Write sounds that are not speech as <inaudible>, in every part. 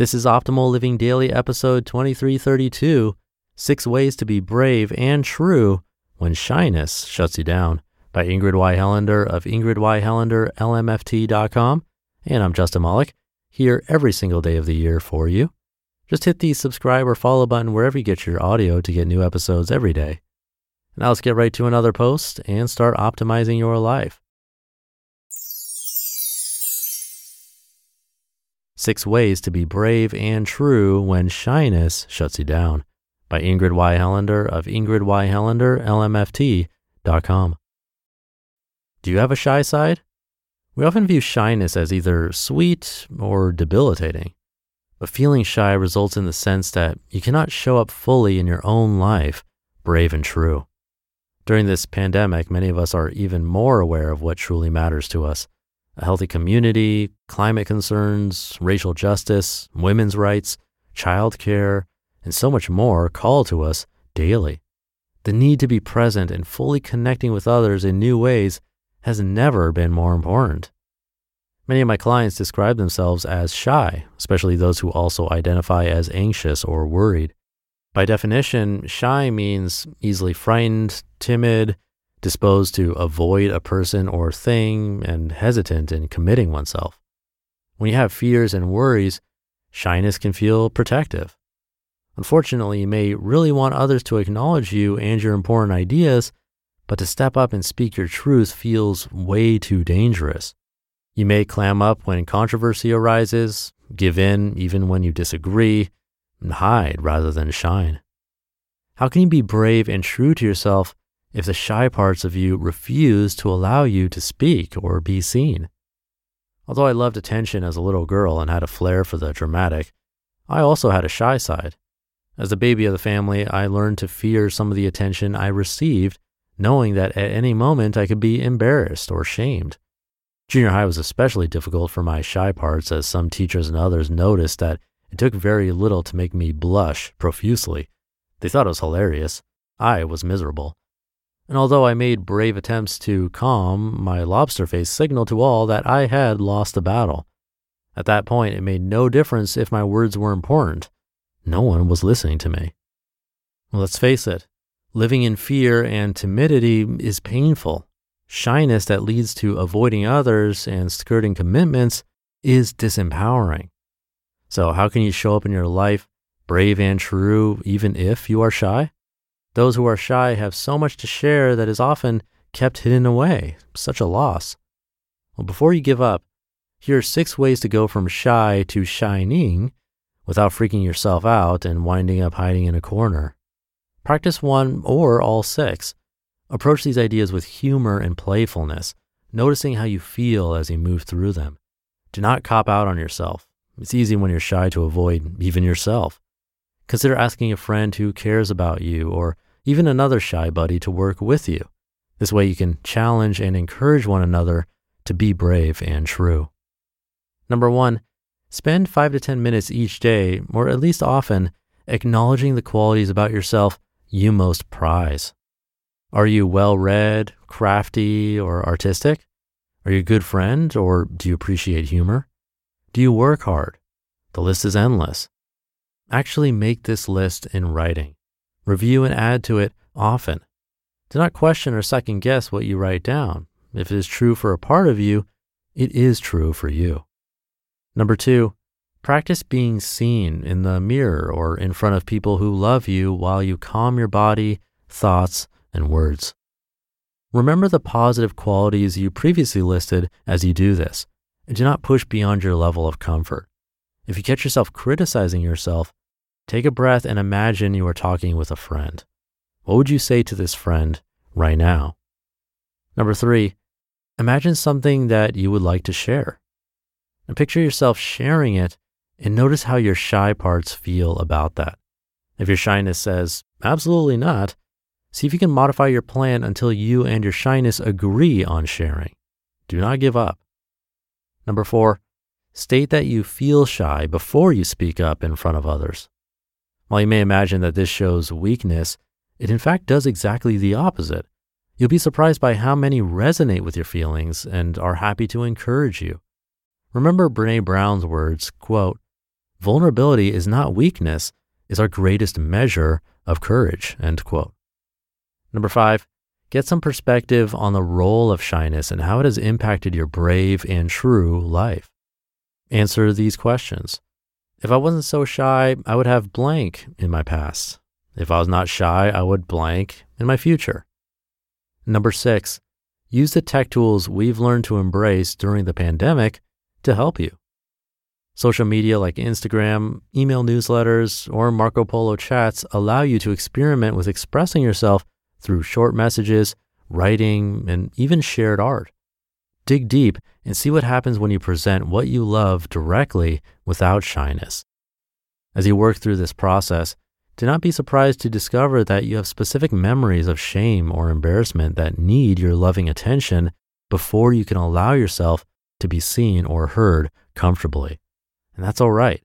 This is Optimal Living Daily, episode 2332 Six Ways to Be Brave and True When Shyness Shuts You Down by Ingrid Y. Helander of IngridYHelanderLMFT.com. And I'm Justin Malik, here every single day of the year for you. Just hit the subscribe or follow button wherever you get your audio to get new episodes every day. Now let's get right to another post and start optimizing your life. Six Ways to Be Brave and True When Shyness Shuts You Down by Ingrid Y. Helander of IngridYHelanderLMFT.com. Do you have a shy side? We often view shyness as either sweet or debilitating. But feeling shy results in the sense that you cannot show up fully in your own life, brave and true. During this pandemic, many of us are even more aware of what truly matters to us a healthy community, climate concerns, racial justice, women's rights, childcare, and so much more call to us daily. The need to be present and fully connecting with others in new ways has never been more important. Many of my clients describe themselves as shy, especially those who also identify as anxious or worried. By definition, shy means easily frightened, timid, disposed to avoid a person or thing, and hesitant in committing oneself. When you have fears and worries, shyness can feel protective. Unfortunately, you may really want others to acknowledge you and your important ideas, but to step up and speak your truth feels way too dangerous. You may clam up when controversy arises, give in even when you disagree, and hide rather than shine. How can you be brave and true to yourself if the shy parts of you refuse to allow you to speak or be seen. Although I loved attention as a little girl and had a flair for the dramatic, I also had a shy side. As the baby of the family, I learned to fear some of the attention I received, knowing that at any moment I could be embarrassed or shamed. Junior high was especially difficult for my shy parts, as some teachers and others noticed that it took very little to make me blush profusely. They thought it was hilarious. I was miserable and although I made brave attempts to calm, my lobster face signaled to all that I had lost the battle. At that point, it made no difference if my words were important. No one was listening to me. Let's face it, living in fear and timidity is painful. Shyness that leads to avoiding others and skirting commitments is disempowering. So, how can you show up in your life brave and true even if you are shy? Those who are shy have so much to share that is often kept hidden away. Such a loss. Well, before you give up, here are six ways to go from shy to shining without freaking yourself out and winding up hiding in a corner. Practice one or all six. Approach these ideas with humor and playfulness, noticing how you feel as you move through them. Do not cop out on yourself. It's easy when you're shy to avoid even yourself. Consider asking a friend who cares about you or even another shy buddy to work with you. This way you can challenge and encourage one another to be brave and true. Number one, spend five to 10 minutes each day, or at least often, acknowledging the qualities about yourself you most prize. Are you well read, crafty, or artistic? Are you a good friend, or do you appreciate humor? Do you work hard? The list is endless. Actually, make this list in writing. Review and add to it often. Do not question or second guess what you write down. If it is true for a part of you, it is true for you. Number two, Practice being seen in the mirror or in front of people who love you while you calm your body, thoughts, and words. Remember the positive qualities you previously listed as you do this, and do not push beyond your level of comfort. If you catch yourself criticizing yourself, take a breath and imagine you are talking with a friend. What would you say to this friend right now? Number three, imagine something that you would like to share. And picture yourself sharing it and notice how your shy parts feel about that. If your shyness says, absolutely not, see if you can modify your plan until you and your shyness agree on sharing. Do not give up. Number four, state that you feel shy before you speak up in front of others. While you may imagine that this shows weakness, it in fact does exactly the opposite. You'll be surprised by how many resonate with your feelings and are happy to encourage you. Remember Brene Brown's words, quote, vulnerability is not weakness, is our greatest measure of courage, end quote. Number five, get some perspective on the role of shyness and how it has impacted your brave and true life. Answer these questions. If I wasn't so shy, I would have blank in my past. If I was not shy, I would blank in my future. Number six, use the tech tools we've learned to embrace during the pandemic to help you. Social media like Instagram, email newsletters, or Marco Polo chats allow you to experiment with expressing yourself through short messages, writing, and even shared art. Dig deep and see what happens when you present what you love directly without shyness. As you work through this process, do not be surprised to discover that you have specific memories of shame or embarrassment that need your loving attention before you can allow yourself to be seen or heard comfortably. And that's all right.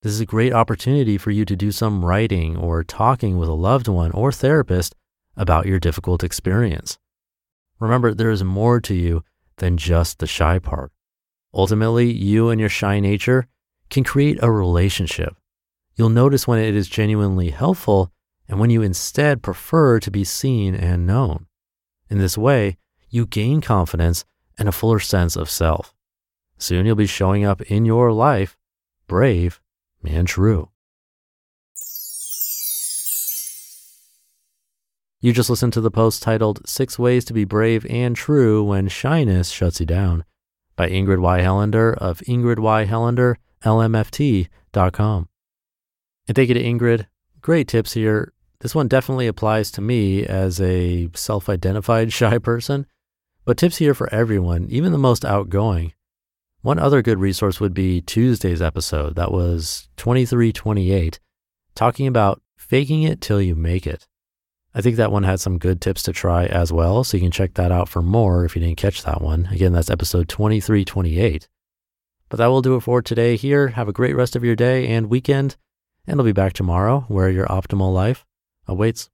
This is a great opportunity for you to do some writing or talking with a loved one or therapist about your difficult experience. Remember, there is more to you than just the shy part. Ultimately, you and your shy nature can create a relationship. You'll notice when it is genuinely helpful and when you instead prefer to be seen and known. In this way, you gain confidence and a fuller sense of self. Soon you'll be showing up in your life brave and true. You just listened to the post titled Six Ways to Be Brave and True When Shyness Shuts You Down by Ingrid Y. Helander of Ingrid Y. Helander, LMFT.com. And thank you to Ingrid. Great tips here. This one definitely applies to me as a self identified <laughs> shy person, but tips here for everyone, even the most outgoing. One other good resource would be Tuesday's episode. That was 2328, talking about faking it till you make it. I think that one had some good tips to try as well. So you can check that out for more if you didn't catch that one. Again, that's episode 2328. But that will do it for today here. Have a great rest of your day and weekend. And I'll be back tomorrow where your optimal life awaits.